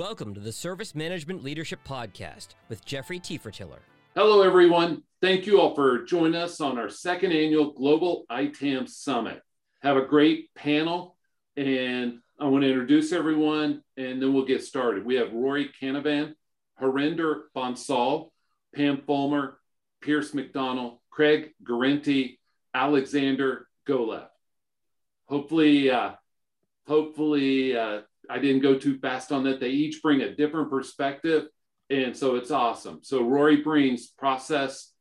Welcome to the Service Management Leadership Podcast with Jeffrey Tefertiller. Hello, everyone. Thank you all for joining us on our second annual Global ITAM Summit. Have a great panel, and I want to introduce everyone, and then we'll get started. We have Rory Canavan, Harinder Bansal, Pam Fulmer, Pierce McDonald, Craig Guarente, Alexander Golev. Hopefully, uh, hopefully uh, I didn't go too fast on that. They each bring a different perspective. And so it's awesome. So Rory brings process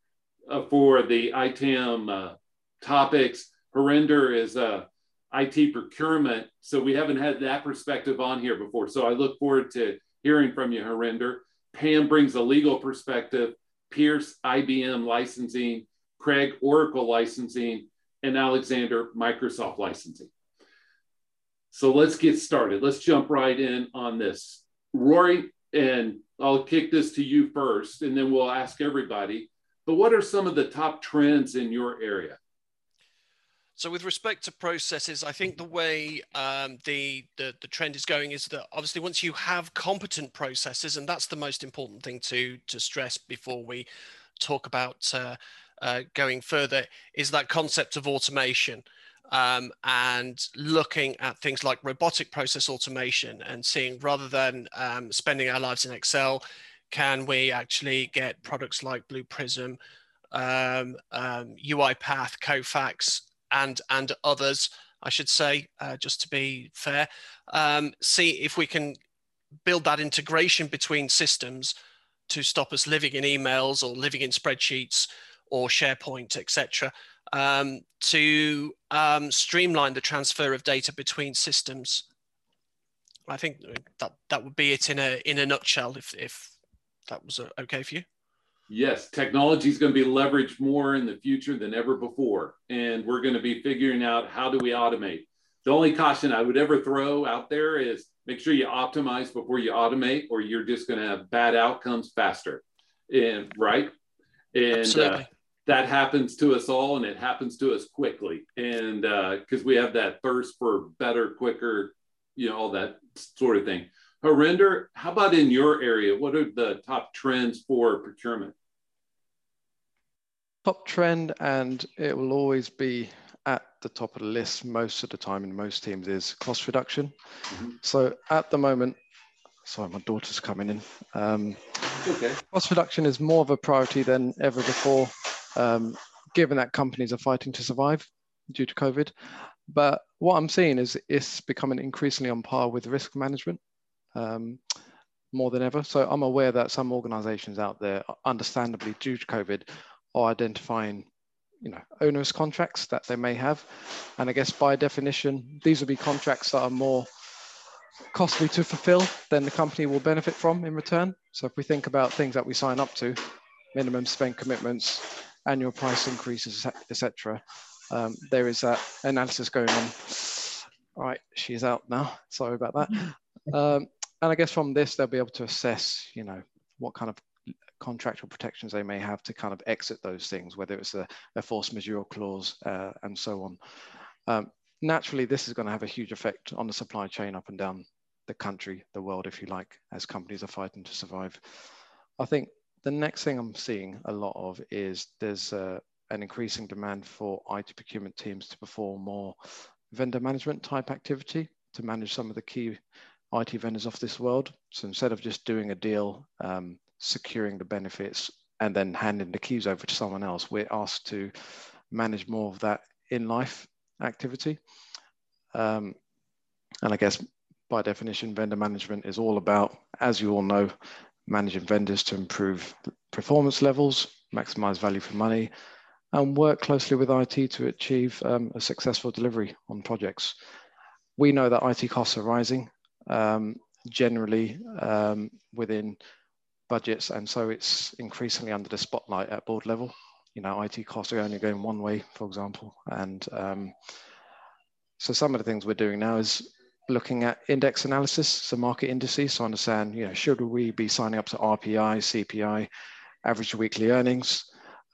uh, for the ITAM uh, topics. Harinder is uh, IT procurement. So we haven't had that perspective on here before. So I look forward to hearing from you, Harinder. Pam brings a legal perspective. Pierce, IBM licensing. Craig, Oracle licensing. And Alexander, Microsoft licensing. So let's get started. Let's jump right in on this. Rory, and I'll kick this to you first, and then we'll ask everybody. But what are some of the top trends in your area? So, with respect to processes, I think the way um, the, the the trend is going is that obviously once you have competent processes, and that's the most important thing to to stress before we talk about uh, uh, going further, is that concept of automation um, and looking at things like robotic process automation and seeing rather than um, spending our lives in Excel, can we actually get products like Blue Prism, um, um UiPath, Kofax, and and others, I should say, uh, just to be fair, um, see if we can build that integration between systems to stop us living in emails or living in spreadsheets or SharePoint, etc um, to um, streamline the transfer of data between systems. I think that that would be it in a in a nutshell. If if that was uh, okay for you. Yes, technology is going to be leveraged more in the future than ever before, and we're going to be figuring out how do we automate. The only caution I would ever throw out there is make sure you optimize before you automate, or you're just going to have bad outcomes faster. And right, and uh, that happens to us all and it happens to us quickly. And because uh, we have that thirst for better quicker you know all that sort of thing. Harinder, how about in your area? What are the top trends for procurement? Top trend and it will always be at the top of the list most of the time in most teams is cost reduction. Mm-hmm. so at the moment sorry my daughter's coming in. Um, okay. cost reduction is more of a priority than ever before um, given that companies are fighting to survive due to COVID. But what I'm seeing is it's becoming increasingly on par with risk management um, more than ever. So I'm aware that some organizations out there, understandably due to COVID, are identifying you know, onerous contracts that they may have. And I guess by definition, these will be contracts that are more costly to fulfill than the company will benefit from in return. So if we think about things that we sign up to, minimum spend commitments, annual price increases, etc. Um, there is that analysis going on. All right, she's out now. Sorry about that. Um, and I guess from this, they'll be able to assess, you know, what kind of contractual protections they may have to kind of exit those things, whether it's a, a force majeure clause uh, and so on. Um, naturally, this is going to have a huge effect on the supply chain up and down the country, the world, if you like, as companies are fighting to survive. I think the next thing I'm seeing a lot of is there's uh, an increasing demand for IT procurement teams to perform more vendor management type activity to manage some of the key IT vendors of this world. So instead of just doing a deal, um, securing the benefits, and then handing the keys over to someone else, we're asked to manage more of that in life activity. Um, and I guess by definition, vendor management is all about, as you all know, managing vendors to improve performance levels, maximize value for money, and work closely with IT to achieve um, a successful delivery on projects. We know that IT costs are rising um, generally um, within budgets, and so it's increasingly under the spotlight at board level. You know, IT costs are only going one way, for example, and um, so some of the things we're doing now is looking at index analysis, so market indices, to understand, you know, should we be signing up to RPI, CPI, average weekly earnings?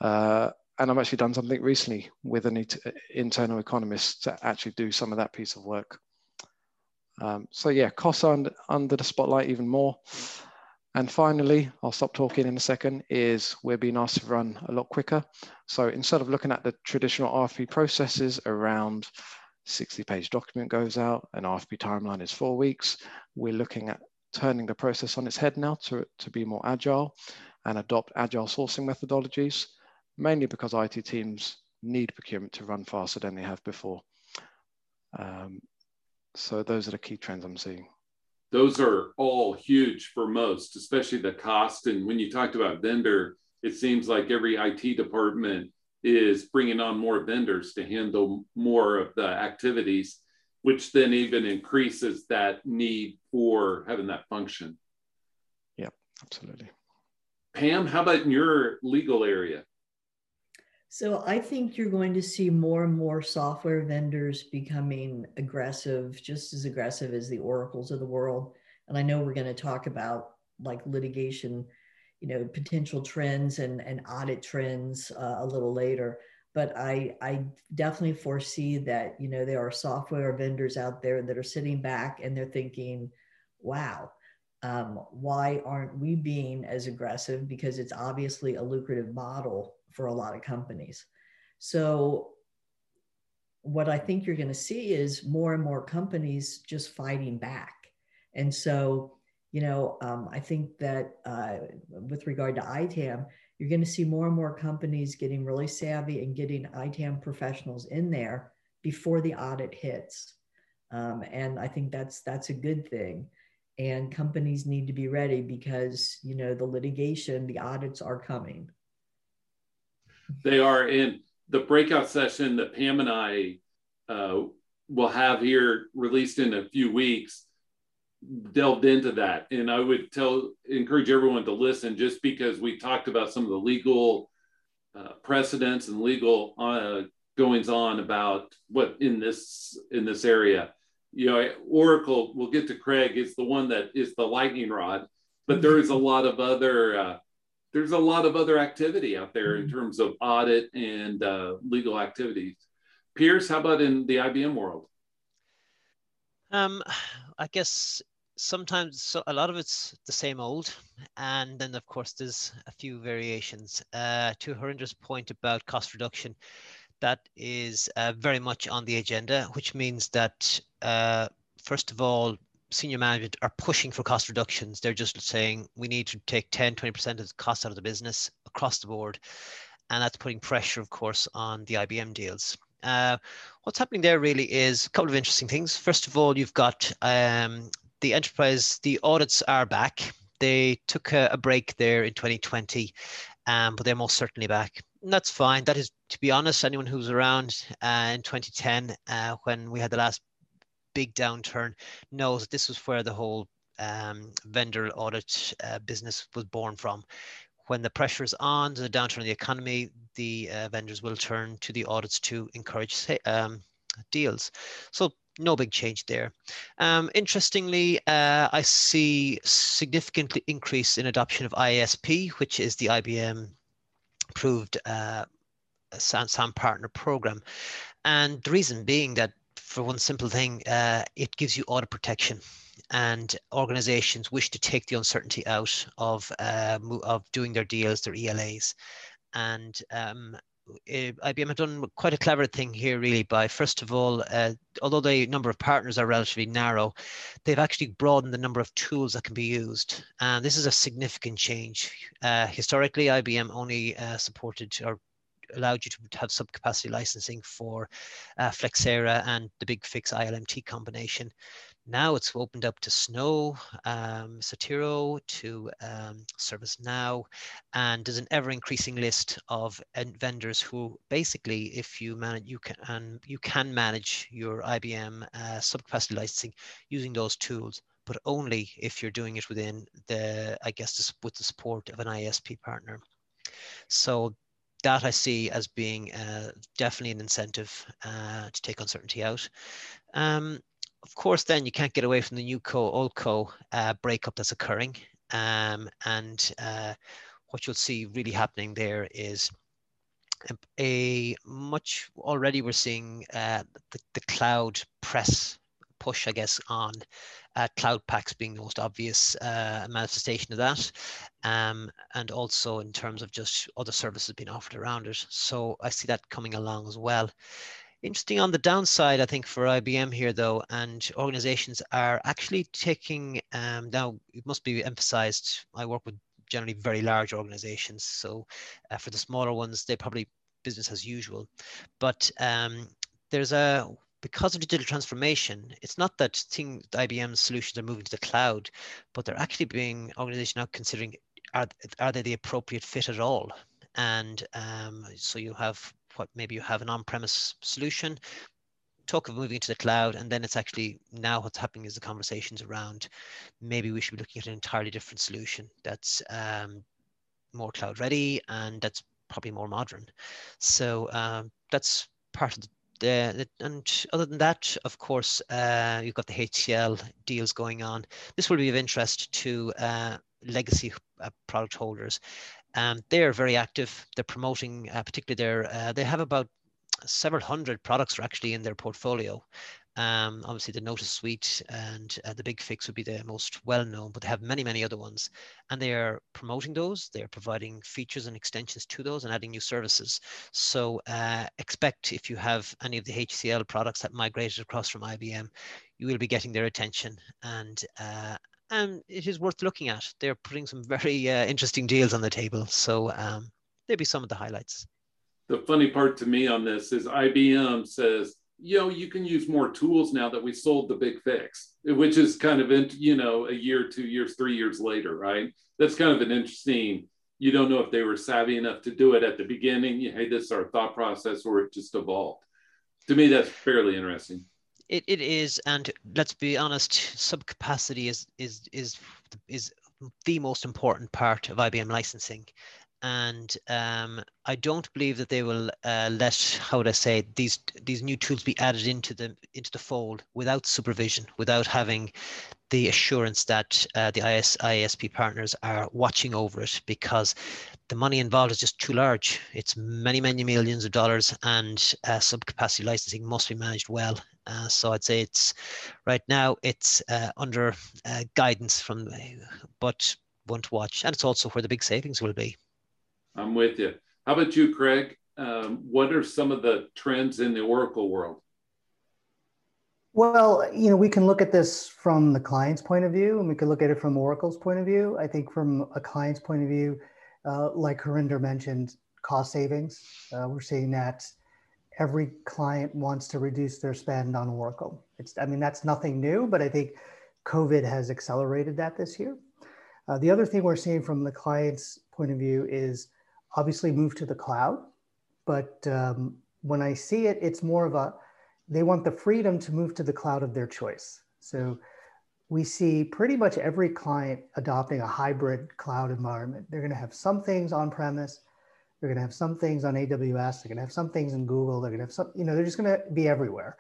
Uh, and I've actually done something recently with an internal economist to actually do some of that piece of work. Um, so yeah, costs are under, under the spotlight even more. And finally, I'll stop talking in a second, is we're being asked to run a lot quicker. So instead of looking at the traditional RFP processes around 60 page document goes out, an RFP timeline is four weeks, we're looking at turning the process on its head now to, to be more agile and adopt agile sourcing methodologies, mainly because IT teams need procurement to run faster than they have before. Um, so those are the key trends I'm seeing. Those are all huge for most, especially the cost. And when you talked about vendor, it seems like every IT department is bringing on more vendors to handle more of the activities, which then even increases that need for having that function. Yeah, absolutely. Pam, how about in your legal area? So I think you're going to see more and more software vendors becoming aggressive, just as aggressive as the oracles of the world. And I know we're going to talk about like litigation, you know, potential trends and, and audit trends uh, a little later. But I, I definitely foresee that, you know, there are software vendors out there that are sitting back and they're thinking, wow, um, why aren't we being as aggressive? Because it's obviously a lucrative model for a lot of companies. So, what I think you're going to see is more and more companies just fighting back. And so, you know, um, I think that uh, with regard to ITAM, you're going to see more and more companies getting really savvy and getting ITAM professionals in there before the audit hits. Um, and I think that's that's a good thing. And companies need to be ready because you know the litigation, the audits are coming. They are in the breakout session that Pam and I uh, will have here released in a few weeks delved into that and i would tell encourage everyone to listen just because we talked about some of the legal uh, precedents and legal uh, goings on about what in this in this area you know oracle we'll get to craig is the one that is the lightning rod but there is a lot of other uh, there's a lot of other activity out there in mm-hmm. terms of audit and uh, legal activities. Pierce, how about in the IBM world? Um, I guess sometimes so a lot of it's the same old, and then of course there's a few variations. Uh, to Harinder's point about cost reduction, that is uh, very much on the agenda, which means that uh, first of all, senior management are pushing for cost reductions. They're just saying we need to take 10, 20% of the cost out of the business across the board. And that's putting pressure, of course, on the IBM deals. Uh, what's happening there really is a couple of interesting things. First of all, you've got um, the enterprise, the audits are back. They took a, a break there in 2020, um, but they're most certainly back. And that's fine. That is, to be honest, anyone who's around uh, in 2010 uh, when we had the last big downturn knows that this was where the whole um, vendor audit uh, business was born from. When the pressure is on, the downturn in the economy, the uh, vendors will turn to the audits to encourage um, deals. So no big change there. Um, interestingly, uh, I see significantly increase in adoption of IASP, which is the IBM approved uh, SAM partner program. And the reason being that for one simple thing, uh, it gives you audit protection, and organizations wish to take the uncertainty out of uh, of doing their deals, their ELAs, and um, IBM have done quite a clever thing here, really, by first of all, uh, although the number of partners are relatively narrow, they've actually broadened the number of tools that can be used. And this is a significant change. Uh, historically, IBM only uh, supported or allowed you to have subcapacity licensing for uh, Flexera and the BigFix ILMT combination. Now it's opened up to Snow, um, Certero, to um, ServiceNow, and there's an ever increasing list of vendors who basically, if you manage, you can and you can manage your IBM uh, subcapacity licensing using those tools but only if you're doing it within the, I guess, with the support of an ISP partner. So that I see as being uh, definitely an incentive uh, to take uncertainty out. Um, of course, then you can't get away from the new co old co uh, breakup that's occurring. Um, and uh, what you'll see really happening there is a, much already we're seeing uh, the, the cloud press push, I guess, on uh, cloud packs being the most obvious uh, manifestation of that, um, and also in terms of just other services being offered around it. So I see that coming along as well. Interesting on the downside, I think, for IBM here, though, and organizations are actually taking, um, now it must be emphasized, I work with generally very large organizations. So uh, for the smaller ones, they probably business as usual. But um, there's a because of digital transformation, it's not that thing IBM solutions are moving to the cloud, but they're actually being organizations now considering are, are they the appropriate fit at all? And um, so you have what maybe you have an on-premise solution, talk of moving to the cloud, and then it's actually now what's happening is the conversations around maybe we should be looking at an entirely different solution that's um, more cloud ready and that's probably more modern. So um, that's part of the and other than that, of course, uh, you've got the HCL deals going on. This will be of interest to uh, legacy uh, product holders. Um, they are very active. They're promoting, uh, particularly their, uh, they have about several hundred products are actually in their portfolio. Um, obviously, the Notes Suite and uh, the BigFix would be the most well known, but they have many, many other ones. And they are promoting those. They are providing features and extensions to those and adding new services. So uh, expect if you have any of the HCL products that migrated across from IBM, you will be getting their attention. And uh, and it is worth looking at. They're putting some very uh, interesting deals on the table. So um, there'll be some of the highlights. The funny part to me on this is IBM says you know, you can use more tools now that we sold the BigFix, which is kind of, in, you know, a year, two years, three years later, right? That's kind of an interesting, you don't know if they were savvy enough to do it at the beginning. Hey, this is our thought process, or it just evolved. To me, that's fairly interesting. It, it is, and let's be honest, subcapacity is is is is the most important part of IBM licensing and um, I don't believe that they will uh, let how would I say these these new tools be added into the into the fold without supervision, without having the assurance that uh, the IS, ISP partners are watching over it because the money involved is just too large. It's many many millions of dollars, and uh, subcapacity licensing must be managed well. Uh, so I'd say it's right now it's uh, under uh, guidance from, but one to watch, and it's also where the big savings will be. I'm with you. How about you, Craig? Um, what are some of the trends in the Oracle world? Well, you know, we can look at this from the client's point of view, and we can look at it from Oracle's point of view. I think from a client's point of view, uh, like Harinder mentioned, cost savings. Uh, we're seeing that every client wants to reduce their spend on Oracle. It's, I mean, that's nothing new, but I think COVID has accelerated that this year. Uh, the other thing we're seeing from the client's point of view is obviously move to the cloud. But um, when I see it, it's more of a, they want the freedom to move to the cloud of their choice. So we see pretty much every client adopting a hybrid cloud environment. They're going to have some things on premise. They're going to have some things on AWS. They're going to have some things in Google. They're going to have some, you know, they're just going to be everywhere.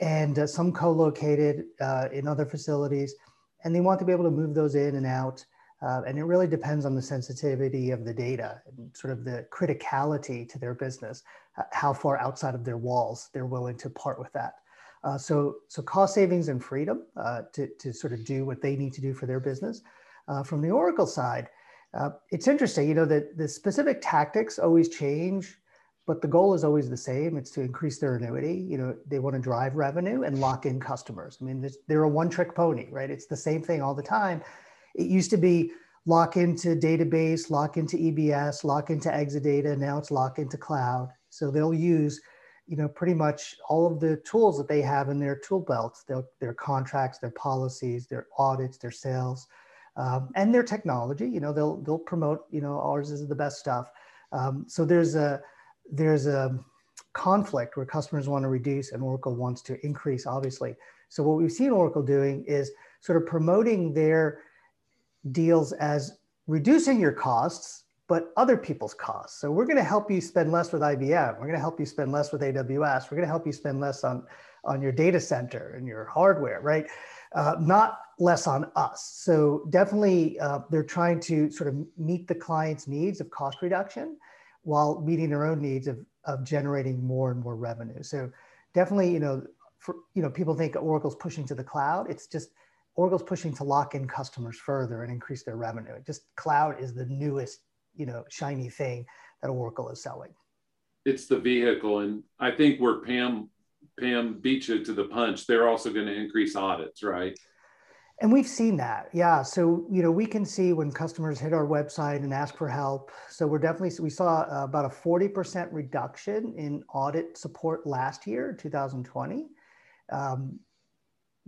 And uh, some co-located uh, in other facilities. And they want to be able to move those in and out uh, and it really depends on the sensitivity of the data and sort of the criticality to their business, uh, how far outside of their walls they're willing to part with that. Uh, so, so cost savings and freedom uh, to, to sort of do what they need to do for their business. Uh, from the Oracle side, uh, it's interesting, you know, that the specific tactics always change, but the goal is always the same. It's to increase their annuity. You know, they want to drive revenue and lock in customers. I mean, they're a one trick pony, right? It's the same thing all the time it used to be lock into database, lock into EBS, lock into Exadata. Now it's lock into cloud. So they'll use, you know, pretty much all of the tools that they have in their tool belts, their, their contracts, their policies, their audits, their sales, um, and their technology. You know, they'll they'll promote, you know, ours is the best stuff. Um, so there's a there's a conflict where customers want to reduce and Oracle wants to increase, obviously. So what we've seen Oracle doing is sort of promoting their deals as reducing your costs, but other people's costs. So we're going to help you spend less with IBM. We're going to help you spend less with AWS. We're going to help you spend less on, on your data center and your hardware, right? Uh, not less on us. So definitely uh, they're trying to sort of meet the client's needs of cost reduction while meeting their own needs of, of generating more and more revenue. So definitely, you know, for you know people think Oracle's pushing to the cloud. It's just Oracle's pushing to lock in customers further and increase their revenue. Just cloud is the newest you know shiny thing that Oracle is selling. It's the vehicle, and I think where Pam Pam beat you to the punch, they're also going to increase audits, right? And we've seen that, yeah. So you know, we can see when customers hit our website and ask for help. So we're definitely we saw uh, about a forty percent reduction in audit support last year, 2020, um,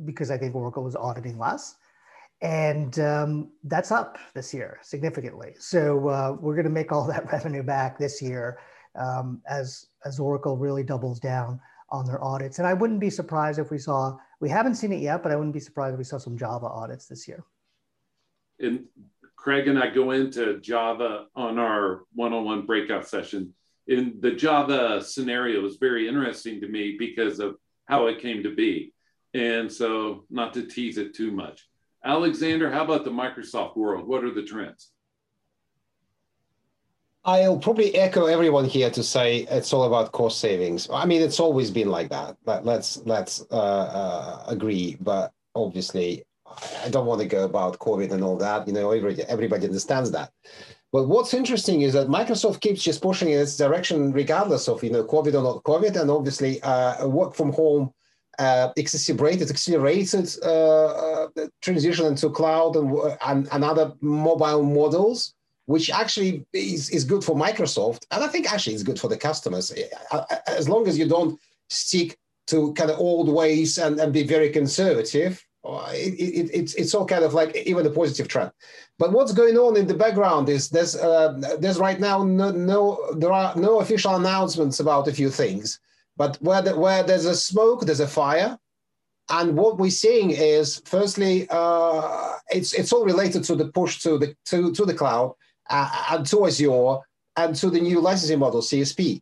because I think Oracle was auditing less, and um, that's up this year significantly. So uh, we're going to make all that revenue back this year um, as as Oracle really doubles down on their audits. And I wouldn't be surprised if we saw, we haven't seen it yet, but I wouldn't be surprised if we saw some Java audits this year. And Craig and I go into Java on our one-on-one breakout session. In the Java scenario was very interesting to me because of how it came to be. And so not to tease it too much. Alexander, how about the Microsoft world? What are the trends? I'll probably echo everyone here to say it's all about cost savings. I mean, it's always been like that. But let's let's uh, uh, agree. But obviously, I don't want to go about COVID and all that. You know, everybody everybody understands that. But what's interesting is that Microsoft keeps just pushing in its direction, regardless of you know COVID or not COVID, and obviously uh, work from home uh, accelerated, accelerated uh, uh, transition into cloud and, and, and other mobile models which actually is, is good for Microsoft. And I think actually it's good for the customers. As long as you don't stick to kind of old ways and, and be very conservative, uh, it, it, it's, it's all kind of like even a positive trend. But what's going on in the background is there's, uh, there's right now no, no, there are no official announcements about a few things. But where, the, where there's a smoke, there's a fire. And what we're seeing is, firstly, uh, it's it's all related to the push to the to, to the cloud uh, and to Azure and to the new licensing model, CSP,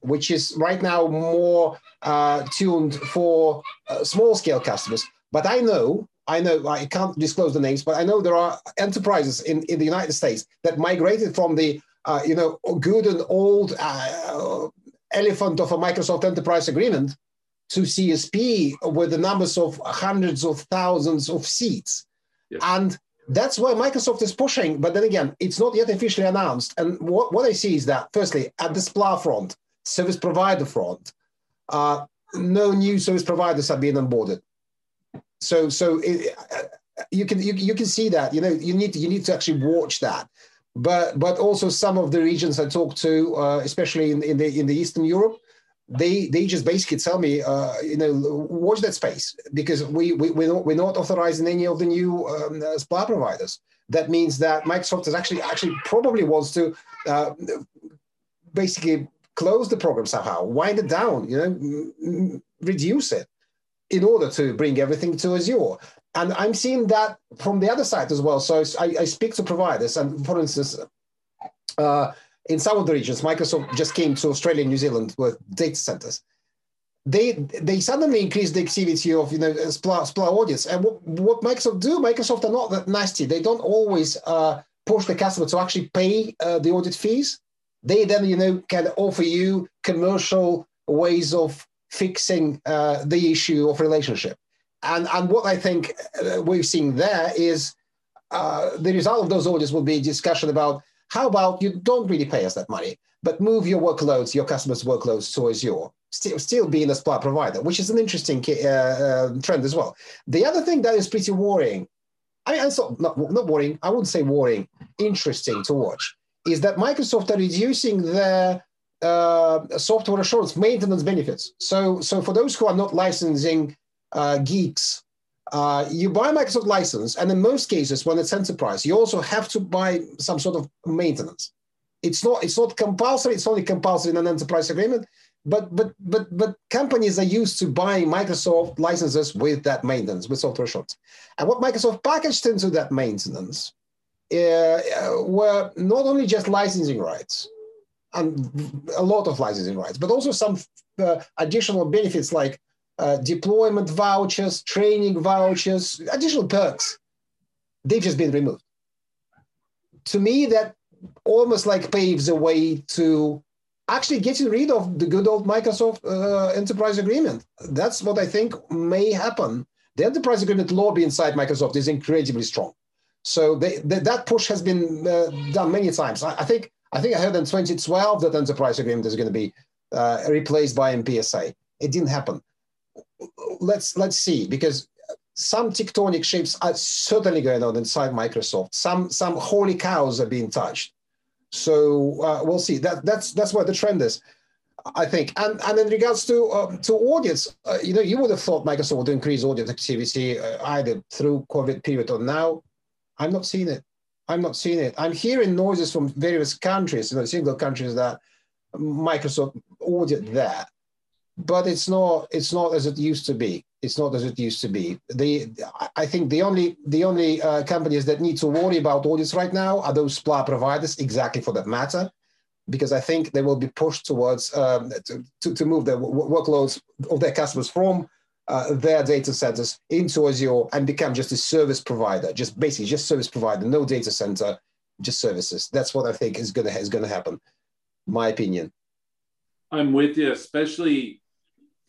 which is right now more uh, tuned for uh, small scale customers. But I know, I know, I can't disclose the names, but I know there are enterprises in, in the United States that migrated from the, uh, you know, good and old uh, elephant of a Microsoft Enterprise Agreement to CSP with the numbers of hundreds of thousands of seats. Yes. And that's why Microsoft is pushing. But then again, it's not yet officially announced. And what, what I see is that, firstly, at the SPLA front, service provider front, uh, no new service providers are being onboarded. So, so it, uh, you can you, you can see that you know you need to, you need to actually watch that. But but also some of the regions I talked to, uh, especially in, in the in the Eastern Europe, they they just basically tell me, uh, you know, watch that space because we, we we're not we're not authorizing any of the new um, SPLA providers. That means that Microsoft is actually actually probably wants to uh, basically close the program somehow, wind it down, you know, reduce it in order to bring everything to Azure. And I'm seeing that from the other side as well. So I, I speak to providers, and for instance, uh, in some of the regions, Microsoft just came to Australia and New Zealand with data centers. They they suddenly increased the activity of you know SPLA, SPLA audits. And what, what Microsoft do, Microsoft are not that nasty. They don't always uh, push the customer to actually pay uh, the audit fees. They then you know can offer you commercial ways of fixing uh, the issue of relationship. And and what I think uh, we've seen there is uh, the result of those audits will be a discussion about how about you don't really pay us that money, but move your workloads, your customers' workloads to Azure, still, still being a SPLA provider, which is an interesting uh, uh, trend as well. The other thing that is pretty worrying, I mean, so, not, not worrying, I wouldn't say worrying, interesting to watch, is that Microsoft are reducing their uh, software assurance maintenance benefits. So, so for those who are not licensing uh, geeks uh, you buy Microsoft license, and in most cases, when it's enterprise, you also have to buy some sort of maintenance. It's not it's not compulsory. It's only compulsory in an enterprise agreement. But but but but companies are used to buying Microsoft licenses with that maintenance, with software assurance. And what Microsoft packaged into that maintenance uh, were not only just licensing rights, and a lot of licensing rights, but also some uh, additional benefits like uh, deployment vouchers, training vouchers, additional perks, they've just been removed. To me, that almost like paves a way to actually getting rid of the good old Microsoft uh, enterprise agreement. That's what I think may happen. The enterprise agreement lobby inside Microsoft is incredibly strong. So they, they, that push has been uh, done many times. I, I, think I think I heard in 2012 that enterprise agreement is going to be uh, replaced by MPSA. It didn't happen. Let's let's see because some tectonic shifts are certainly going on inside Microsoft. Some some holy cows are being touched. So uh, we'll see. That that's that's where the trend is. I think. And and in regards to um, to audience, uh, you know, you would have thought Microsoft would increase audience activity uh, either through COVID period or now. I'm not seeing it. I'm not seeing it. I'm hearing noises from various countries, you know, single countries that Microsoft audit there, but it's not. It's not as it used to be. It's not as it used to be. The I think the only the only uh, companies that need to worry about audits right now are those SPLA providers, exactly for that matter because I think they will be pushed towards um, to, to, to, move the workloads of their customers from uh, their data centers into Azure and become just a service provider, just basically just service provider, no data center, just services. That's what I think is gonna is gonna happen. My opinion. I'm with you, especially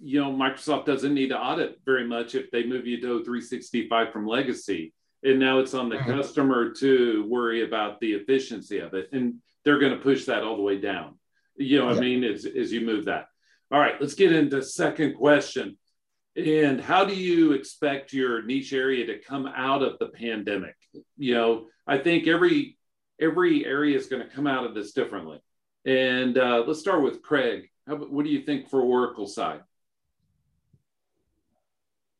you know Microsoft doesn't need to audit very much if they move you to 365 from legacy, and now it's on the mm-hmm. customer to worry about the efficiency of it and they're going to push that all the way down. You know yeah. I mean? As, as you move that. All right, let's get into second question. And how do you expect your niche area to come out of the pandemic? You know, I think every every area is going to come out of this differently. And uh, let's start with Craig. How, what do you think for Oracle side?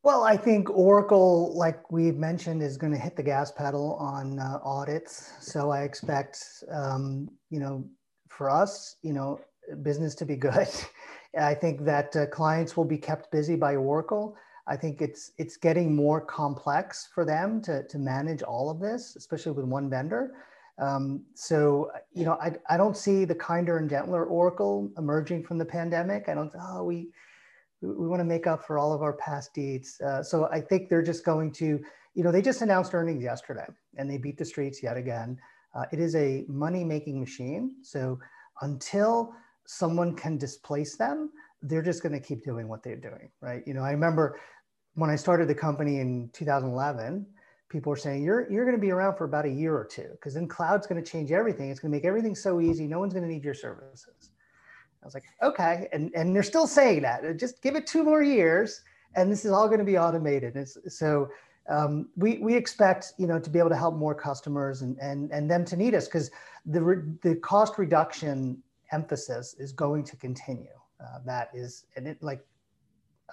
Well, I think Oracle, like we've mentioned, is going to hit the gas pedal on uh, audits. So I expect, um, you know, for us, you know, business to be good. I think that uh, clients will be kept busy by Oracle. I think it's it's getting more complex for them to, to manage all of this, especially with one vendor. Um, so, you know, I, I don't see the kinder and gentler Oracle emerging from the pandemic. I don't, oh, we, we want to make up for all of our past deeds. Uh, so I think they're just going to, you know, they just announced earnings yesterday and they beat the streets yet again. Uh, it is a money making machine. So until someone can displace them, they're just going to keep doing what they're doing, right? You know, I remember when I started the company in 2011, people were saying you're you're going to be around for about a year or two because then cloud's going to change everything. It's going to make everything so easy. No one's going to need your services. I was like, okay. And, and they're still saying that. Just give it two more years and this is all going to be automated. It's, so um, we, we expect you know to be able to help more customers and, and, and them to need us because the, re, the cost reduction emphasis is going to continue. Uh, that is, and it like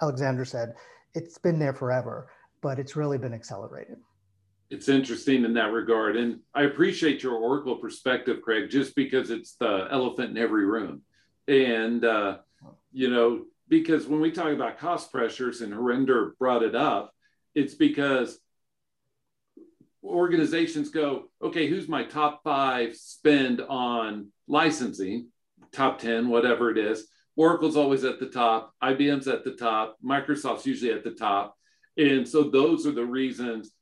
Alexander said, it's been there forever, but it's really been accelerated. It's interesting in that regard. And I appreciate your Oracle perspective, Craig, just because it's the elephant in every room and, uh, you know, because when we talk about cost pressures and Harinder brought it up, it's because organizations go, okay, who's my top five spend on licensing, top 10, whatever it is. Oracle's always at the top, IBM's at the top, Microsoft's usually at the top. And so those are the reasons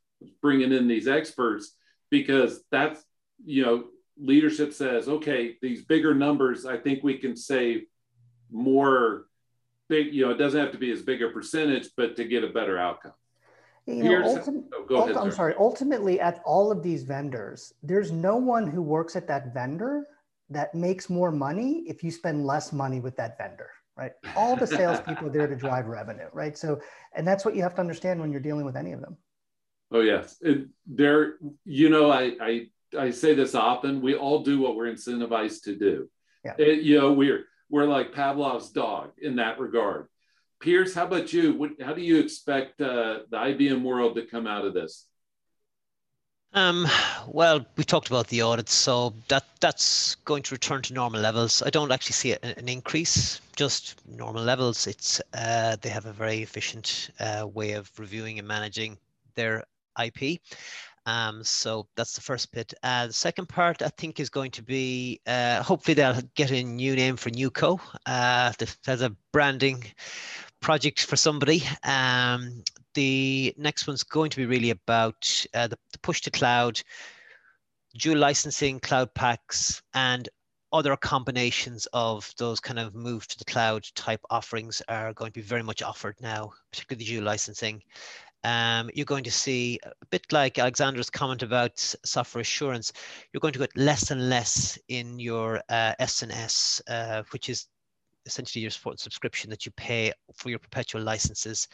bringing in these experts because that's, you know, leadership says, okay, these bigger numbers, I think we can save more big, you know, it doesn't have to be as big a percentage, but to get a better outcome. You know, oh, ahead, I'm sorry. Ultimately, at all of these vendors, there's no one who works at that vendor that makes more money if you spend less money with that vendor, right? All the salespeople are there to drive revenue, right? So, and that's what you have to understand when you're dealing with any of them. Oh yes, it, there. You know, I, I I say this often. We all do what we're incentivized to do. Yeah. It, you know, we're we're like Pavlov's dog in that regard. Pierce, how about you? What, how do you expect uh, the IBM world to come out of this? Um, well, we talked about the audits, so that that's going to return to normal levels. I don't actually see an increase, just normal levels. It's uh, they have a very efficient uh, way of reviewing and managing their IP. Um, so that's the first bit. Uh, the second part, I think, is going to be uh, hopefully they'll get a new name for NewCo uh, as a branding project for somebody. Um, the next one's going to be really about uh, the, the push to cloud, dual licensing, cloud packs, and other combinations of those kind of move to the cloud type offerings are going to be very much offered now, particularly the dual licensing. Um, you're going to see a bit like Alexander's comment about software assurance. You're going to get less and less in your uh, S&S, uh, which is essentially your subscription that you pay for your perpetual licenses.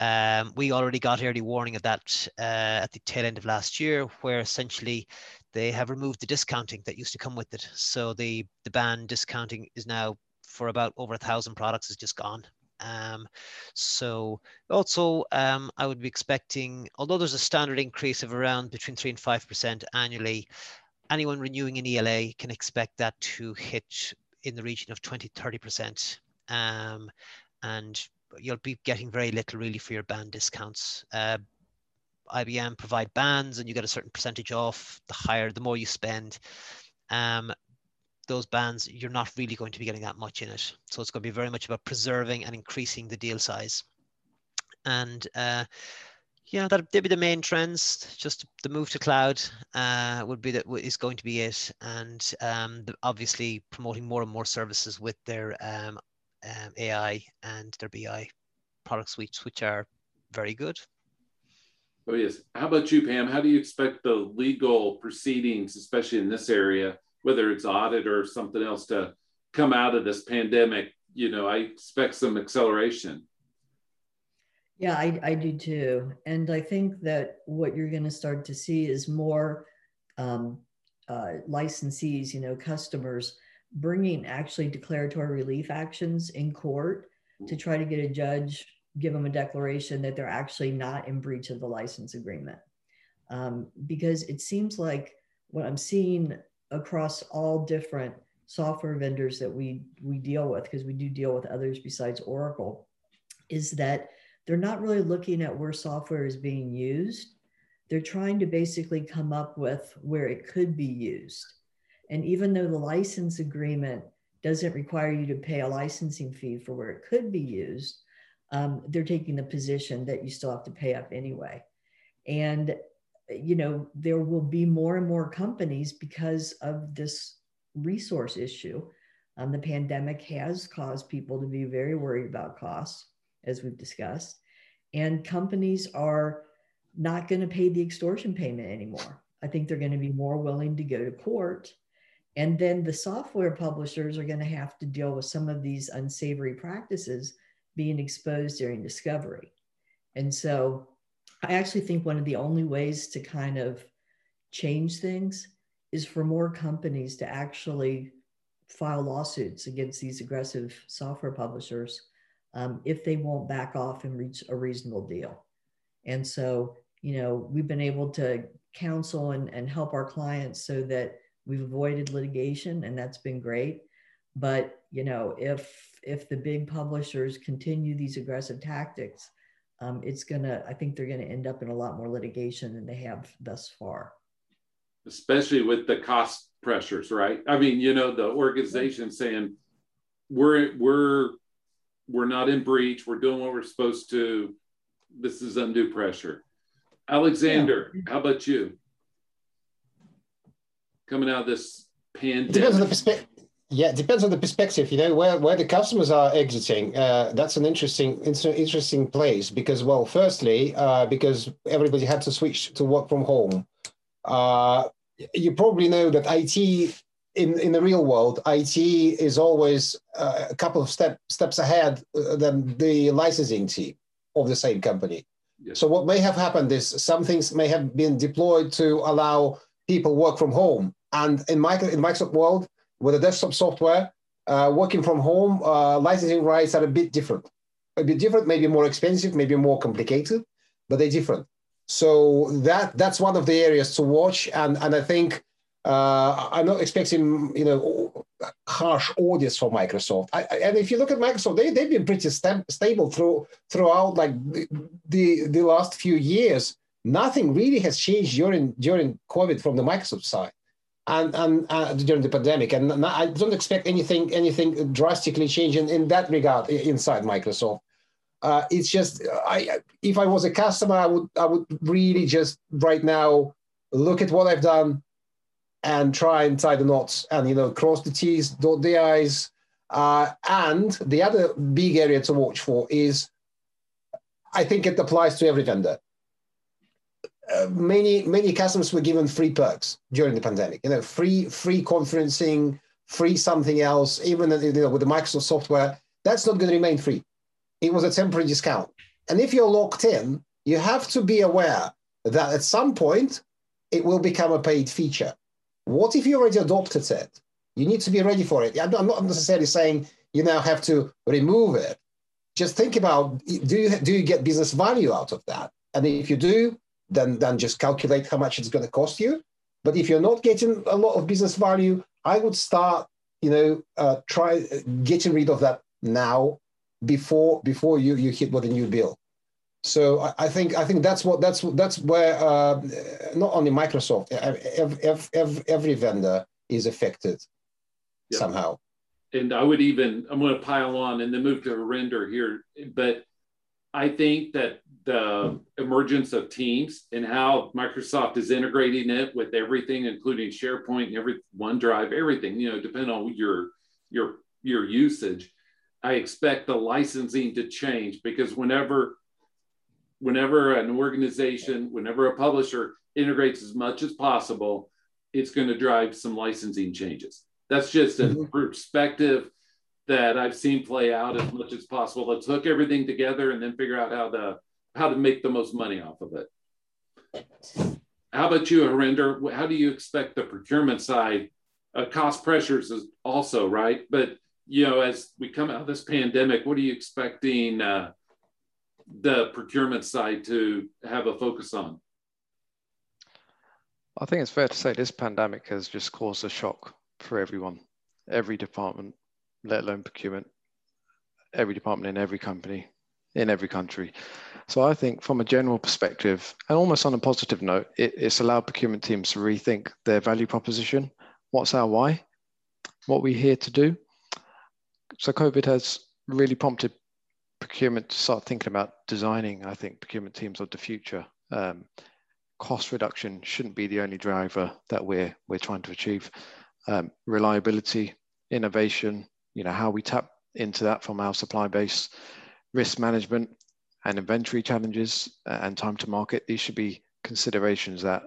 Um, we already got early warning of that uh, at the tail end of last year, where essentially they have removed the discounting that used to come with it. So the the band discounting is now for about over a thousand products is just gone. Um, so also um, I would be expecting, although there's a standard increase of around between three and five percent annually, anyone renewing an ELA can expect that to hit in the region of 20, 30 percent. Um, and you'll be getting very little really for your band discounts. Uh, IBM provide bands and you get a certain percentage off. The higher, the more you spend. Um, those bands, you're not really going to be getting that much in it. So it's going to be very much about preserving and increasing the deal size. And uh, yeah, that would be the main trends. Just the move to cloud uh, would be that is going to be it, and um, the, obviously promoting more and more services with their um, um, AI and their BI product suites, which are very good. Oh, yes. How about you, Pam? How do you expect the legal proceedings, especially in this area, whether it's audit or something else, to come out of this pandemic? You know, I expect some acceleration. Yeah, I, I do too. And I think that what you're going to start to see is more um, uh, licensees, you know, customers bringing actually declaratory relief actions in court to try to get a judge give them a declaration that they're actually not in breach of the license agreement um, because it seems like what i'm seeing across all different software vendors that we we deal with because we do deal with others besides oracle is that they're not really looking at where software is being used they're trying to basically come up with where it could be used and even though the license agreement doesn't require you to pay a licensing fee for where it could be used, um, they're taking the position that you still have to pay up anyway. And, you know, there will be more and more companies because of this resource issue. Um, the pandemic has caused people to be very worried about costs, as we've discussed. And companies are not going to pay the extortion payment anymore. I think they're going to be more willing to go to court and then the software publishers are going to have to deal with some of these unsavory practices being exposed during discovery. And so I actually think one of the only ways to kind of change things is for more companies to actually file lawsuits against these aggressive software publishers um, if they won't back off and reach a reasonable deal. And so, you know, we've been able to counsel and, and help our clients so that We've avoided litigation, and that's been great. But you know, if if the big publishers continue these aggressive tactics, um, it's gonna. I think they're gonna end up in a lot more litigation than they have thus far. Especially with the cost pressures, right? I mean, you know, the organization saying we're we're we're not in breach. We're doing what we're supposed to. This is undue pressure. Alexander, yeah. how about you? coming out of this pandemic? Depends on the perspective. Yeah, it depends on the perspective. You know where where the customers are exiting. Uh, that's an interesting interesting place because well, firstly, uh, because everybody had to switch to work from home. Uh, you probably know that IT in in the real world, IT is always uh, a couple of step steps ahead uh, than the licensing team of the same company. Yes. So what may have happened is some things may have been deployed to allow people work from home and in, in Microsoft world, with the desktop software, uh, working from home, uh, licensing rights are a bit different. A bit different, maybe more expensive, maybe more complicated, but they're different. So that that's one of the areas to watch, and and I think uh, I'm not expecting you know harsh audits for Microsoft. I, and if you look at Microsoft, they they've been pretty st- stable through throughout like the, the the last few years. Nothing really has changed during during COVID from the Microsoft side and, and uh, during the pandemic. And I don't expect anything anything drastically changing in that regard inside Microsoft. Uh, it's just I if I was a customer, I would I would really just right now look at what I've done, and try and tie the knots and you know cross the T's, dot the I's. Uh, and the other big area to watch for is, I think it applies to every vendor. Uh, many many customers were given free perks during the pandemic. You know, free free conferencing, free something else. Even you know, with the Microsoft software, that's not going to remain free. It was a temporary discount. And if you're locked in, you have to be aware that at some point it will become a paid feature. What if you already adopted it? You need to be ready for it. I'm not necessarily saying you now have to remove it. Just think about do you do you get business value out of that? And if you do, then then just calculate how much it's going to cost you. But if you're not getting a lot of business value, I would start, you know, uh, try getting rid of that now before before you you hit with a new bill. So I, I think I think that's what that's that's where uh, not only Microsoft, every, every, every vendor is affected yep. somehow. And I would even I'm going to pile on and then move to Harinder here, but I think that the emergence of Teams and how Microsoft is integrating it with everything, including SharePoint and every OneDrive, everything, you know, depending on your your your usage, I expect the licensing to change because whenever whenever an organization, whenever a publisher integrates as much as possible, it's going to drive some licensing changes. That's just a mm-hmm. perspective that I've seen play out as much as possible. Let's hook everything together and then figure out how to how to make the most money off of it. How about you, Harinder? How do you expect the procurement side? Uh, cost pressures is also right, but you know, as we come out of this pandemic, what are you expecting uh, the procurement side to have a focus on? I think it's fair to say this pandemic has just caused a shock for everyone, every department, let alone procurement, every department in every company, in every country. So I think from a general perspective, and almost on a positive note, it, it's allowed procurement teams to rethink their value proposition. What's our why? What we're here to do? So COVID has really prompted procurement to start thinking about designing, I think, procurement teams of the future. Um, cost reduction shouldn't be the only driver that we're we're trying to achieve. Um, reliability, innovation, you know, how we tap into that from our supply base, risk management and inventory challenges and time to market. These should be considerations that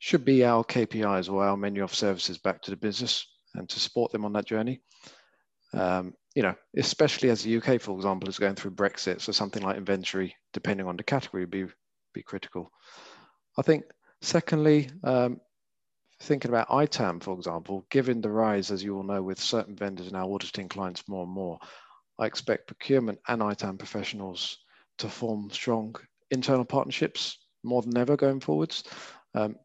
should be our KPIs or our menu of services back to the business and to support them on that journey. Um, you know, especially as the UK, for example, is going through Brexit, so something like inventory, depending on the category, be be critical. I think, secondly, um, thinking about ITAM, for example, given the rise, as you all know, with certain vendors now auditing clients more and more, I expect procurement and ITAM professionals to form strong internal partnerships more than ever going forwards. Um,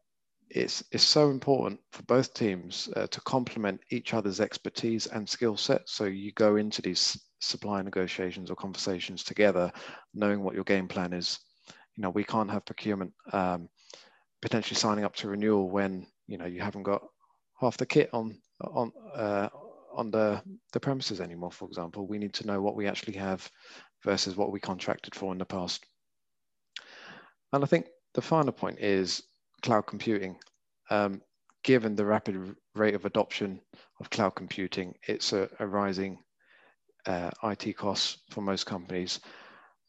it's, it's so important for both teams uh, to complement each other's expertise and skill set. So you go into these supply negotiations or conversations together, knowing what your game plan is. You know, we can't have procurement um, potentially signing up to renewal when you know you haven't got half the kit on on uh, on the the premises anymore. For example, we need to know what we actually have versus what we contracted for in the past. And I think the final point is cloud computing. Um, given the rapid rate of adoption of cloud computing, it's a, a rising uh, IT costs for most companies.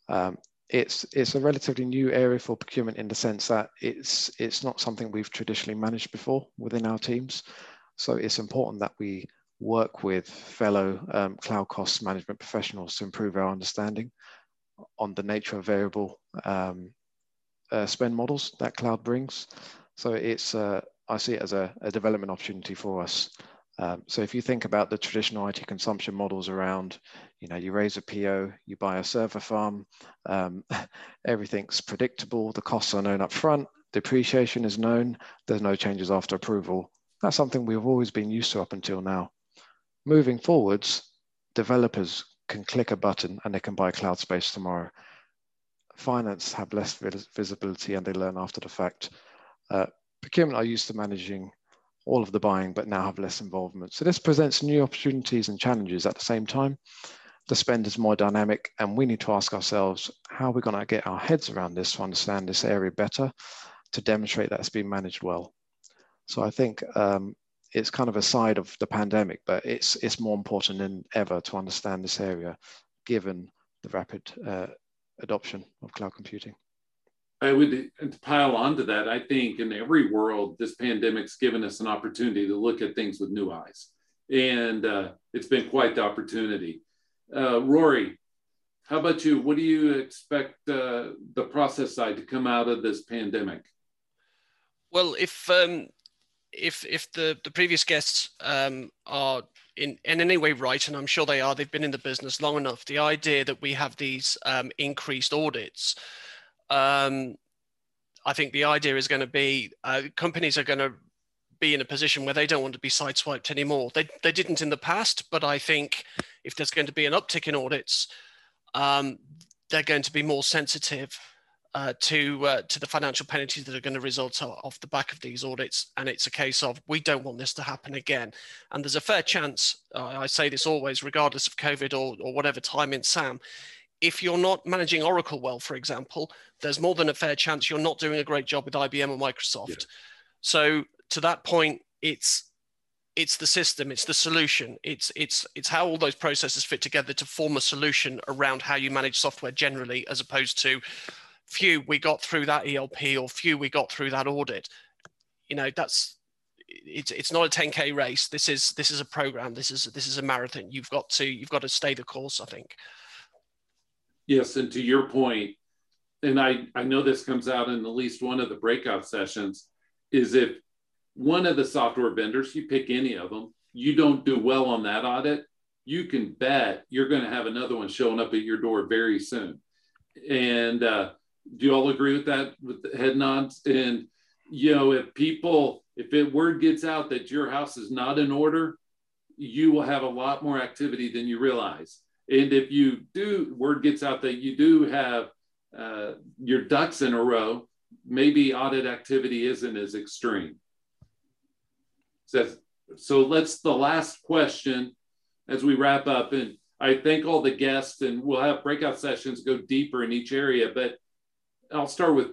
Um, it's it's a relatively new area for procurement in the sense that it's it's not something we've traditionally managed before within our teams. So it's important that we work with fellow um, cloud cost management professionals to improve our understanding on the nature of variable um, uh, spend models that cloud brings. So it's uh, I see it as a, a development opportunity for us. Um, so if you think about the traditional IT consumption models around, you know, you raise a PO, you buy a server farm, um, everything's predictable, the costs are known up front, depreciation is known, there's no changes after approval. That's something we've always been used to up until now. Moving forwards, developers can click a button and they can buy cloud space tomorrow finance have less visibility and they learn after the fact. Uh, procurement are used to managing all of the buying, but now have less involvement. So this presents new opportunities and challenges at the same time. The spend is more dynamic and we need to ask ourselves, how we're we gonna get our heads around this to understand this area better, to demonstrate that it's being managed well. So I think um, it's kind of a side of the pandemic, but it's it's more important than ever to understand this area, given the rapid uh, adoption of cloud computing. I would pile onto that. I think in every world, this pandemic's given us an opportunity to look at things with new eyes, and uh, it's been quite the opportunity. Uh, Rory, how about you? What do you expect uh, the process side to come out of this pandemic? Well, if um, if if the the previous guests um, are in in any way right, and I'm sure they are, they've been in the business long enough. The idea that we have these um, increased audits um, I think the idea is going to be uh, companies are going to be in a position where they don't want to be sideswiped anymore. They, they didn't in the past, but I think if there's going to be an uptick in audits, um, they're going to be more sensitive uh, to uh, to the financial penalties that are going to result off the back of these audits. And it's a case of we don't want this to happen again. And there's a fair chance. Uh, I say this always, regardless of COVID or, or whatever time in SAM, if you're not managing Oracle well, for example, there's more than a fair chance you're not doing a great job with IBM or Microsoft. Yeah. So to that point, it's it's the system, it's the solution, it's it's it's how all those processes fit together to form a solution around how you manage software generally, as opposed to few we got through that ELP or few we got through that audit. You know, that's it's it's not a 10k race. This is this is a program. This is this is a marathon. You've got to you've got to stay the course. I think. Yes, and to your point, and I, I know this comes out in at least one of the breakout sessions, is if one of the software vendors, you pick any of them, you don't do well on that audit, you can bet you're going to have another one showing up at your door very soon. And uh, do you all agree with that with the head nods? And you know, if people, if it word gets out that your house is not in order, you will have a lot more activity than you realize. And if you do, word gets out that you do have uh, your ducks in a row, maybe audit activity isn't as extreme. So, so let's the last question as we wrap up. And I thank all the guests, and we'll have breakout sessions go deeper in each area. But I'll start with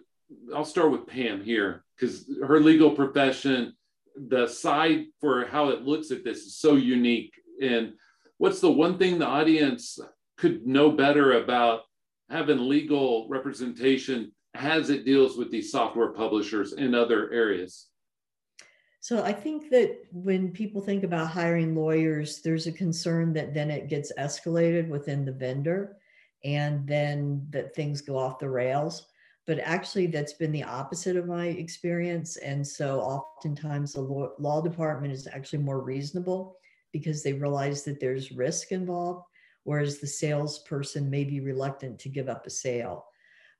I'll start with Pam here because her legal profession, the side for how it looks at this is so unique. And what's the one thing the audience could know better about having legal representation as it deals with these software publishers in other areas? So I think that when people think about hiring lawyers, there's a concern that then it gets escalated within the vendor and then that things go off the rails. But actually, that's been the opposite of my experience. And so oftentimes the law, law department is actually more reasonable because they realize that there's risk involved, whereas the salesperson may be reluctant to give up a sale.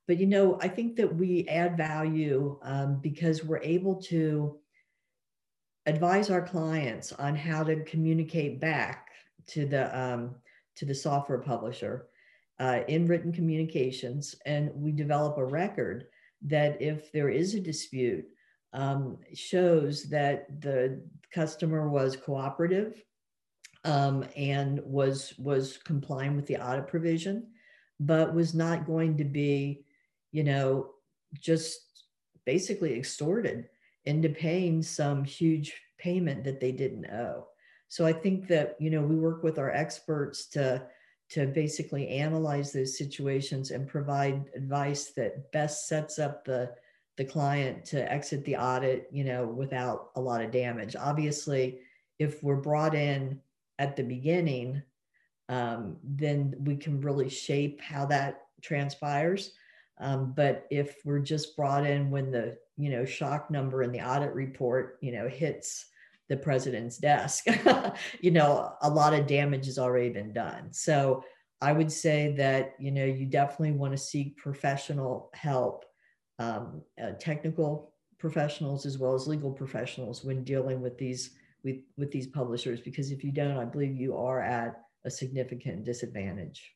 But you know, I think that we add value um, because we're able to advise our clients on how to communicate back to the um, to the software publisher uh, in written communications, and we develop a record that if there is a dispute, um, shows that the customer was cooperative um, and was was complying with the audit provision, but was not going to be, you know, just basically extorted into paying some huge payment that they didn't owe. So I think that you know we work with our experts to to basically analyze those situations and provide advice that best sets up the the client to exit the audit, you know, without a lot of damage. Obviously, if we're brought in at the beginning, um, then we can really shape how that transpires. Um, but if we're just brought in when the you know shock number in the audit report you know hits the president's desk, you know a lot of damage has already been done. So I would say that you know you definitely want to seek professional help, um, uh, technical professionals as well as legal professionals when dealing with these with with these publishers because if you don't i believe you are at a significant disadvantage.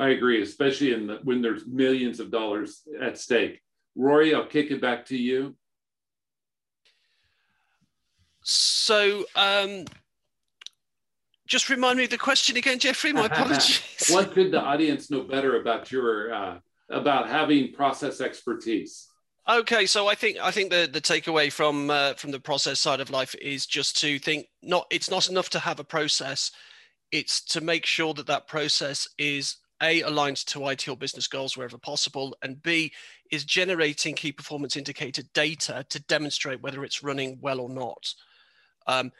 I agree especially in the, when there's millions of dollars at stake. Rory i'll kick it back to you so um, just remind me of the question again jeffrey. My apologies. What could the audience know better about your uh, about having process expertise? Okay, so I think I think the the takeaway from uh, from the process side of life is just to think not it's not enough to have a process, it's to make sure that that process is a aligned to IT or business goals wherever possible, and b is generating key performance indicator data to demonstrate whether it's running well or not. Um,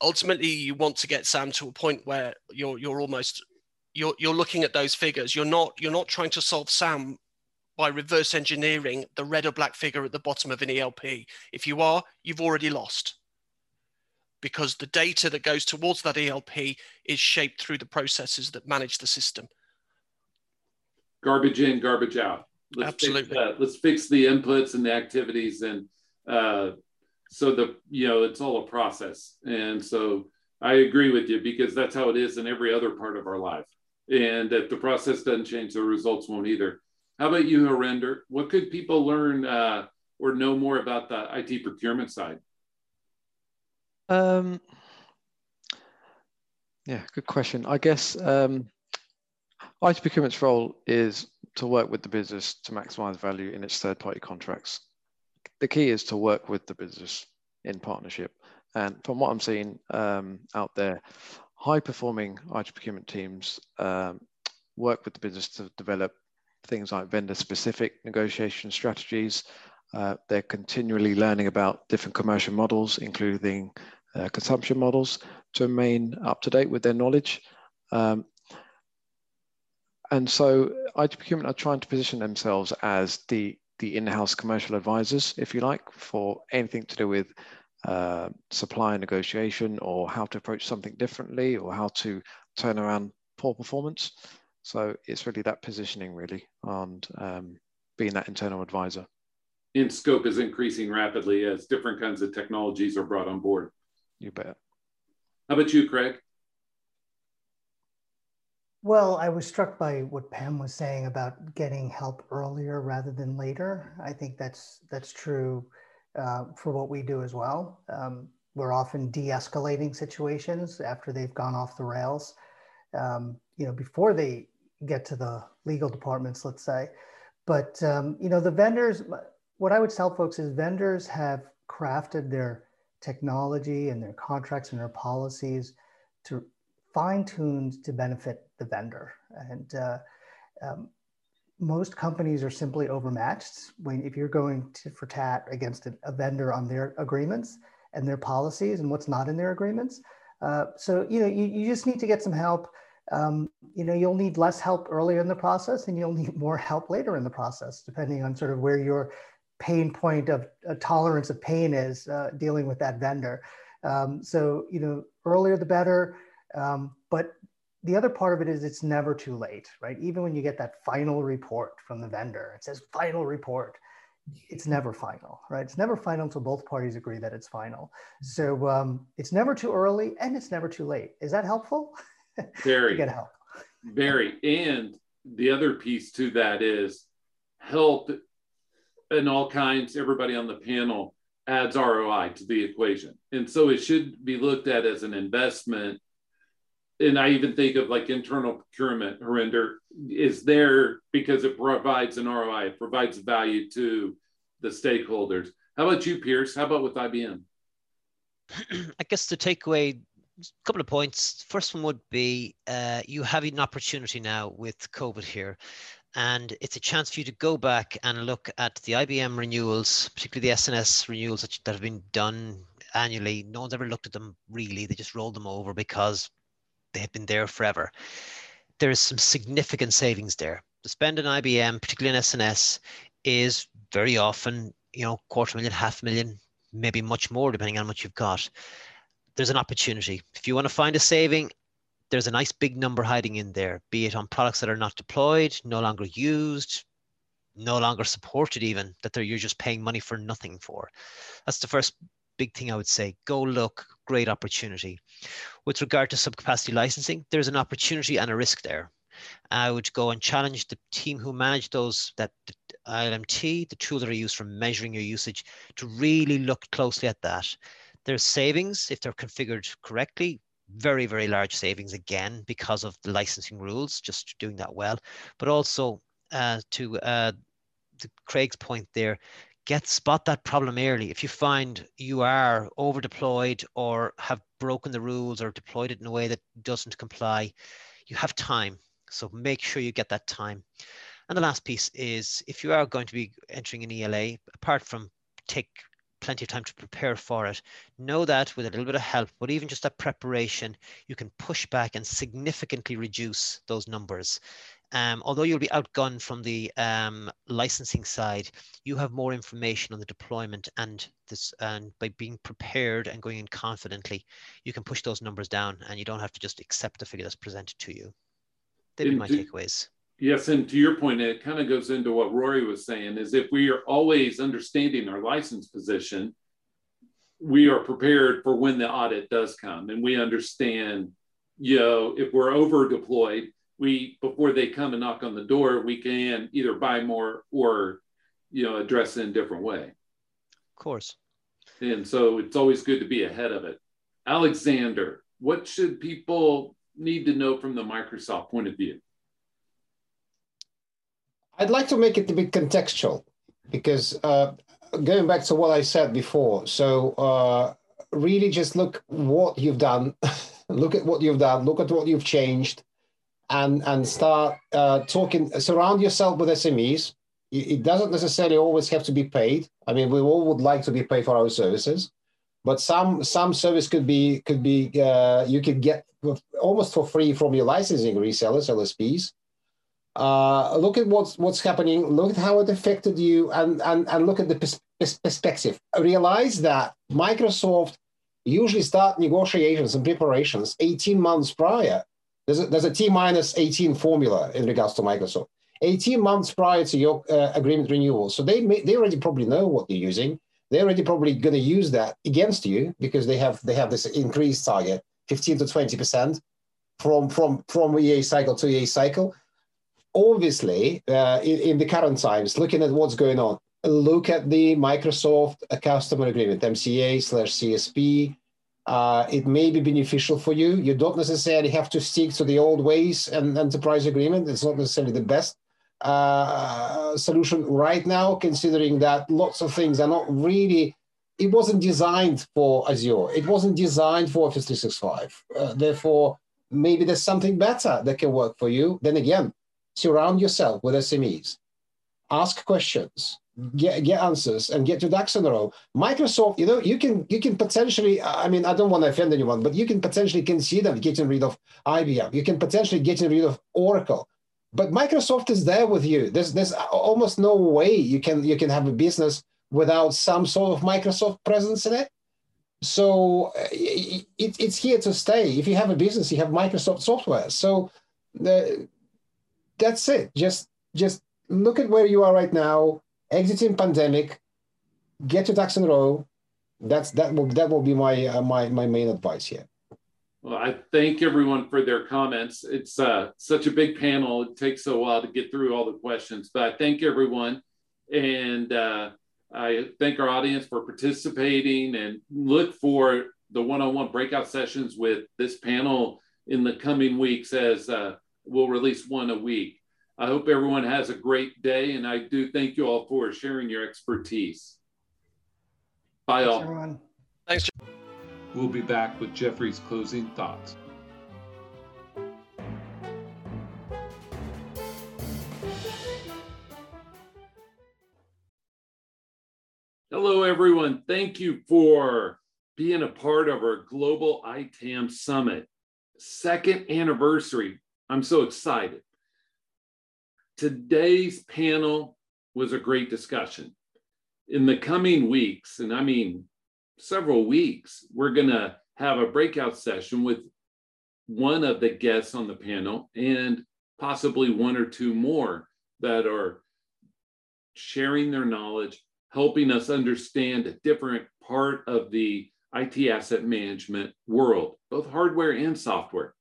ultimately, you want to get SAM to a point where you're you're almost you're you're looking at those figures. You're not you're not trying to solve SAM by reverse engineering the red or black figure at the bottom of an ELP. If you are, you've already lost because the data that goes towards that ELP is shaped through the processes that manage the system. Garbage in, garbage out. Let's Absolutely. Fix Let's fix the inputs and the activities, and uh, so the you know it's all a process. And so I agree with you because that's how it is in every other part of our life. And if the process doesn't change, the results won't either. How about you, Harinder? What could people learn uh, or know more about the IT procurement side? Um, yeah, good question. I guess um, IT procurement's role is to work with the business to maximize value in its third-party contracts. The key is to work with the business in partnership. And from what I'm seeing um, out there, high-performing IT procurement teams um, work with the business to develop things like vendor specific negotiation strategies. Uh, they're continually learning about different commercial models, including uh, consumption models, to remain up to date with their knowledge. Um, and so IT procurement are trying to position themselves as the, the in-house commercial advisors, if you like, for anything to do with uh, supply negotiation or how to approach something differently or how to turn around poor performance. So it's really that positioning, really, and um, being that internal advisor. In scope is increasing rapidly as different kinds of technologies are brought on board. You bet. How about you, Craig? Well, I was struck by what Pam was saying about getting help earlier rather than later. I think that's that's true uh, for what we do as well. Um, we're often de-escalating situations after they've gone off the rails. Um, you know, before they get to the legal departments, let's say. But um, you know, the vendors. What I would tell folks is vendors have crafted their technology and their contracts and their policies to fine tuned to benefit the vendor. And uh, um, most companies are simply overmatched when if you're going to for tat against a, a, vendor on their agreements and their policies and what's not in their agreements. Uh, so you know you, you just need to get some help um, you know, you'll need less help earlier in the process and you'll need more help later in the process, depending on sort of where your pain point of uh, tolerance of pain is uh, dealing with that vendor. Um, so, you know, earlier the better. Um, but the other part of it is it's never too late, right? Even when you get that final report from the vendor, it says final report. It's never final, right? It's never final until both parties agree that it's final. So um, it's never too early and it's never too late. Is that helpful? Very. get help. Very. And the other piece to that is help in all kinds, everybody on the panel adds ROI to the equation. And so it should be looked at as an investment. And I even think of like internal procurement, Harinder, is there because it provides an ROI, it provides value to the stakeholders. How about you, Pierce? How about with IBM? I guess the takeaway a couple of points. First one would be uh, you have an opportunity now with COVID here, and it's a chance for you to go back and look at the IBM renewals, particularly the S&S renewals that, that have been done annually. No one's ever looked at them really. They just rolled them over because they have been there forever. There is some significant savings there. The spend in IBM, particularly in S&S, is very often, you know, quarter million, half million, maybe much more, depending on what you've got there's an opportunity. If you want to find a saving, there's a nice big number hiding in there, be it on products that are not deployed, no longer used, no longer supported even, that they're, you're just paying money for nothing for. That's the first big thing I would say. Go look, great opportunity. With regard to subcapacity licensing, there's an opportunity and a risk there. I would go and challenge the team who manage those, that ILMT, the tool that are used for measuring your usage, to really look closely at that. There's savings if they're configured correctly, very, very large savings again because of the licensing rules, just doing that well, but also uh, to uh, to Craig's point there, get spot that problem early. If you find you are over deployed or have broken the rules or deployed it in a way that doesn't comply, you have time. So make sure you get that time. And the last piece is if you are going to be entering an ELA, apart from take plenty of time to prepare for it. Know that with a little bit of help, but even just that preparation, you can push back and significantly reduce those numbers. Um, although you'll be outgunned from the um, licensing side, you have more information on the deployment and this, and by being prepared and going in confidently, you can push those numbers down, and you don't have to just accept the figure that's presented to you. They'd be my takeaways. Yes, and to your point, it kind of goes into what Rory was saying: is if we are always understanding our license position, we are prepared for when the audit does come, and we understand, you know, if we're over deployed, we before they come and knock on the door, we can either buy more or, you know, address it in a different way. Of course. And so it's always good to be ahead of it. Alexander, what should people need to know from the Microsoft point of view? I'd like to make it a bit contextual because uh, going back to what I said before, so uh, really just look what you've done, look at what you've done, look at what you've changed, and and start uh, talking. Surround yourself with SMEs. It doesn't necessarily always have to be paid. I mean, we all would like to be paid for our services, but some some service could be could be uh, you could get almost for free from your licensing resellers, LSPs uh, look at what's what's happening, look at how it affected you, and and, and look at the pers- perspective. Realize that Microsoft usually start negotiations and preparations 18 months prior. There's a, there's a T minus 18 formula in regards to Microsoft. 18 months prior to your uh, agreement renewal. So they may, they already probably know what they're using. They're already probably going to use that against you because they have they have this increased target, 15 to 20 percent from from from EA cycle to EA cycle obviously, uh, in, in, the current times, looking at what's going on, look at the Microsoft customer agreement, MCA slash CSP. Uh, it may be beneficial for you. You don't necessarily have to stick to the old ways and enterprise agreement. It's not necessarily the best uh, solution right now, considering that lots of things are not really. It wasn't designed for Azure. It wasn't designed for Office 365. Uh, therefore, maybe there's something better that can work for you. Then again, surround yourself with SMEs, ask questions, get, get answers, and get your ducks in a row. Microsoft, you know, you can you can potentially, I mean, I don't want to offend anyone, but you can potentially consider getting rid of IBM. You can potentially getting rid of Oracle. But Microsoft is there with you. There's there's almost no way you can you can have a business without some sort of Microsoft presence in it. So uh, it, it's here to stay. If you have a business, you have Microsoft software. So the that's it. Just just look at where you are right now, exiting pandemic, get your ducks in a row. That's that will that will be my uh, my my main advice here. Well, I thank everyone for their comments. It's uh, such a big panel. It takes a while to get through all the questions, but I thank everyone. And uh, I thank our audience for participating and look for the one on one breakout sessions with this panel in the coming weeks as uh, we'll release one a week. I hope everyone has a great day, and I do thank you all for sharing your expertise. Bye, Thanks, all. Everyone. Thanks. We'll be back with Jeffrey's closing thoughts. Hello, everyone. Thank you for being a part of our Global ITAM Summit, second anniversary. I'm so excited. Today's panel was a great discussion. In the coming weeks, and I mean several weeks, we're going to have a breakout session with one of the guests on the panel and possibly one or two more that are sharing their knowledge, helping us understand a different part of the IT asset management world, both hardware and software.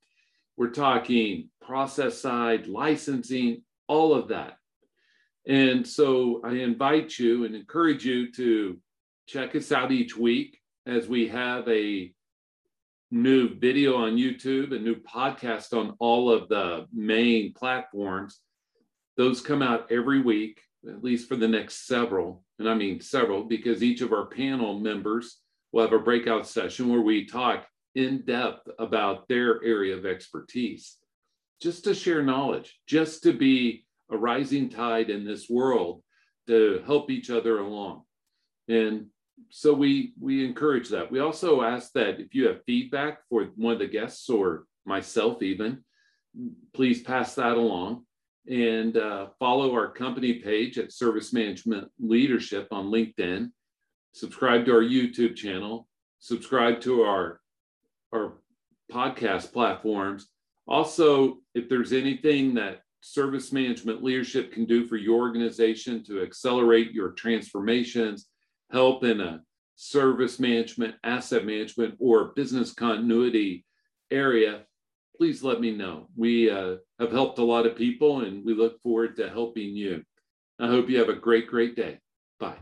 We're talking process side, licensing, all of that. And so I invite you and encourage you to check us out each week as we have a new video on YouTube, a new podcast on all of the main platforms. Those come out every week. at least for the next several, and I mean several, because each of our panel members will have a breakout session where we talk in depth about their area of expertise, just to share knowledge, just to be a rising tide in this world to help each other along. And so we we encourage that. We also ask that if you have feedback for one of the guests or myself even, please pass that along and uh, follow our company page at Service Management Leadership on LinkedIn. Subscribe to our YouTube channel. Subscribe to our our podcast platforms. Also, if there's anything that service management leadership can do for your organization to accelerate your transformations, help in a service management, asset management, or business continuity area, please let me know. We uh, have helped a lot of people and we look forward to helping you. I hope you have a great, great day. Bye.